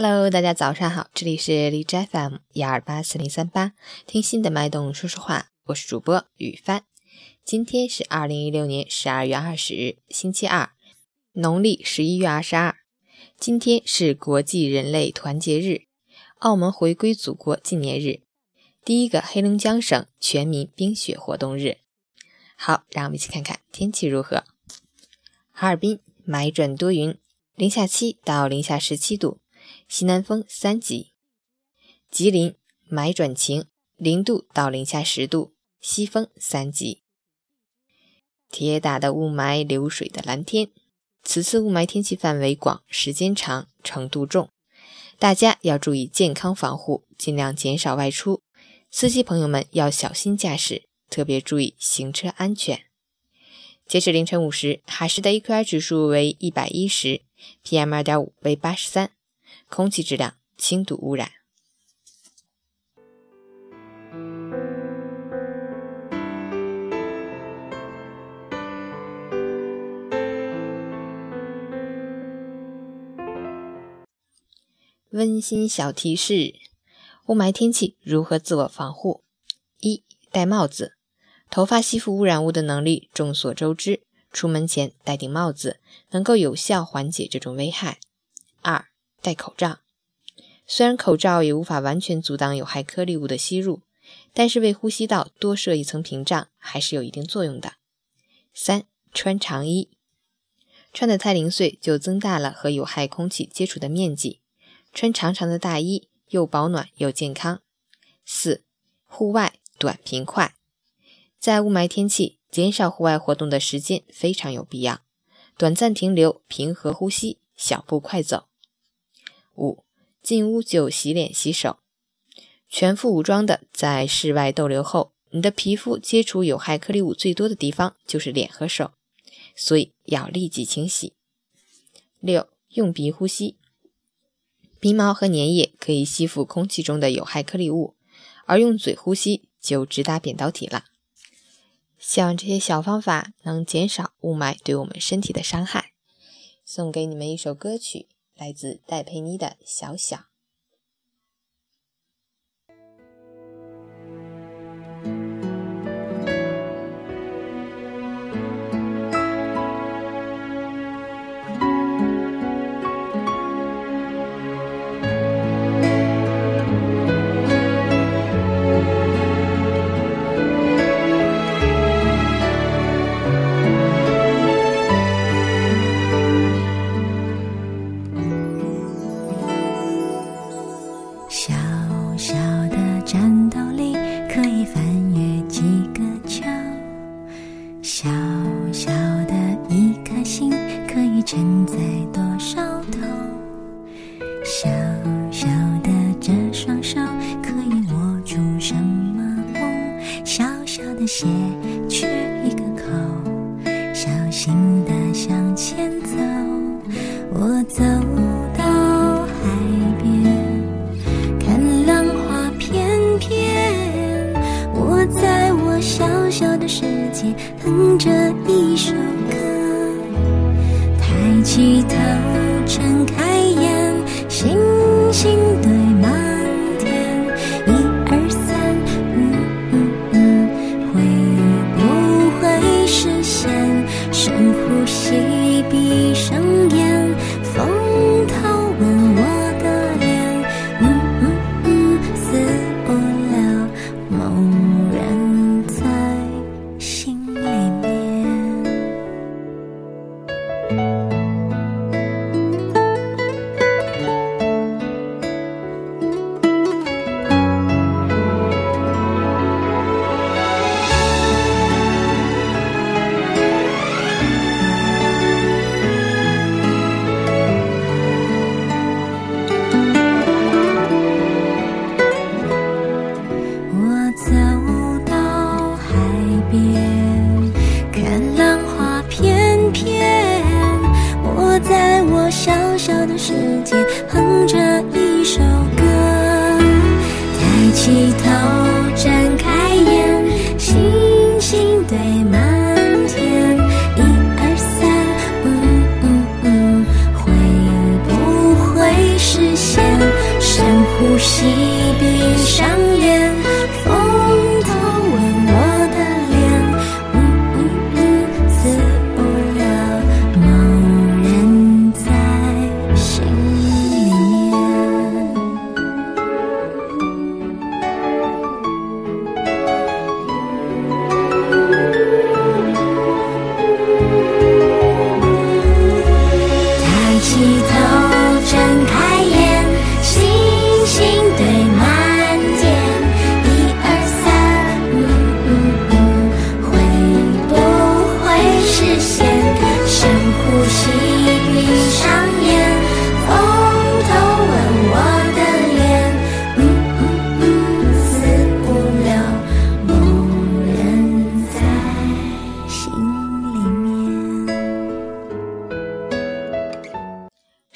Hello，大家早上好，这里是荔枝 FM 幺二八四零三八，听心的脉动说说话，我是主播雨帆。今天是二零一六年十二月二十日，星期二，农历十一月二十二。今天是国际人类团结日，澳门回归祖国纪念日，第一个黑龙江省全民冰雪活动日。好，让我们一起看看天气如何。哈尔滨霾转多云，零下七到零下十七度。西南风三级，吉林霾转晴，零度到零下十度，西风三级。铁打的雾霾，流水的蓝天。此次雾霾天气范围广，时间长，程度重，大家要注意健康防护，尽量减少外出。司机朋友们要小心驾驶，特别注意行车安全。截至凌晨五时，海市的 AQI 指数为一百一十，PM 二点五为八十三。空气质量轻度污染。温馨小提示：雾霾天气如何自我防护？一、戴帽子。头发吸附污染物的能力众所周知，出门前戴顶帽子能够有效缓解这种危害。二、戴口罩，虽然口罩也无法完全阻挡有害颗粒物的吸入，但是为呼吸道多设一层屏障还是有一定作用的。三、穿长衣，穿得太零碎就增大了和有害空气接触的面积，穿长长的大衣又保暖又健康。四、户外短平快，在雾霾天气，减少户外活动的时间非常有必要，短暂停留，平和呼吸，小步快走。五，进屋就洗脸洗手，全副武装的在室外逗留后，你的皮肤接触有害颗粒物最多的地方就是脸和手，所以要立即清洗。六，用鼻呼吸，鼻毛和粘液可以吸附空气中的有害颗粒物，而用嘴呼吸就直达扁桃体了。希望这些小方法能减少雾霾对我们身体的伤害。送给你们一首歌曲。来自戴佩妮的《小小》。小小的战斗力可以翻越几个桥，小小的一颗心可以承载多少痛，小小的这双手可以握住什么梦，小小的鞋缺一个口，小心的向前走，我走。界哼着一首歌，抬起头，走到海边，看浪花翩翩。我在我小小的世界，哼着一首歌。抬起头，睁开眼，星星堆满天。一二三，嗯嗯嗯，会不会实现？深呼吸。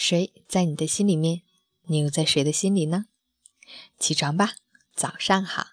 谁在你的心里面？你又在谁的心里呢？起床吧，早上好。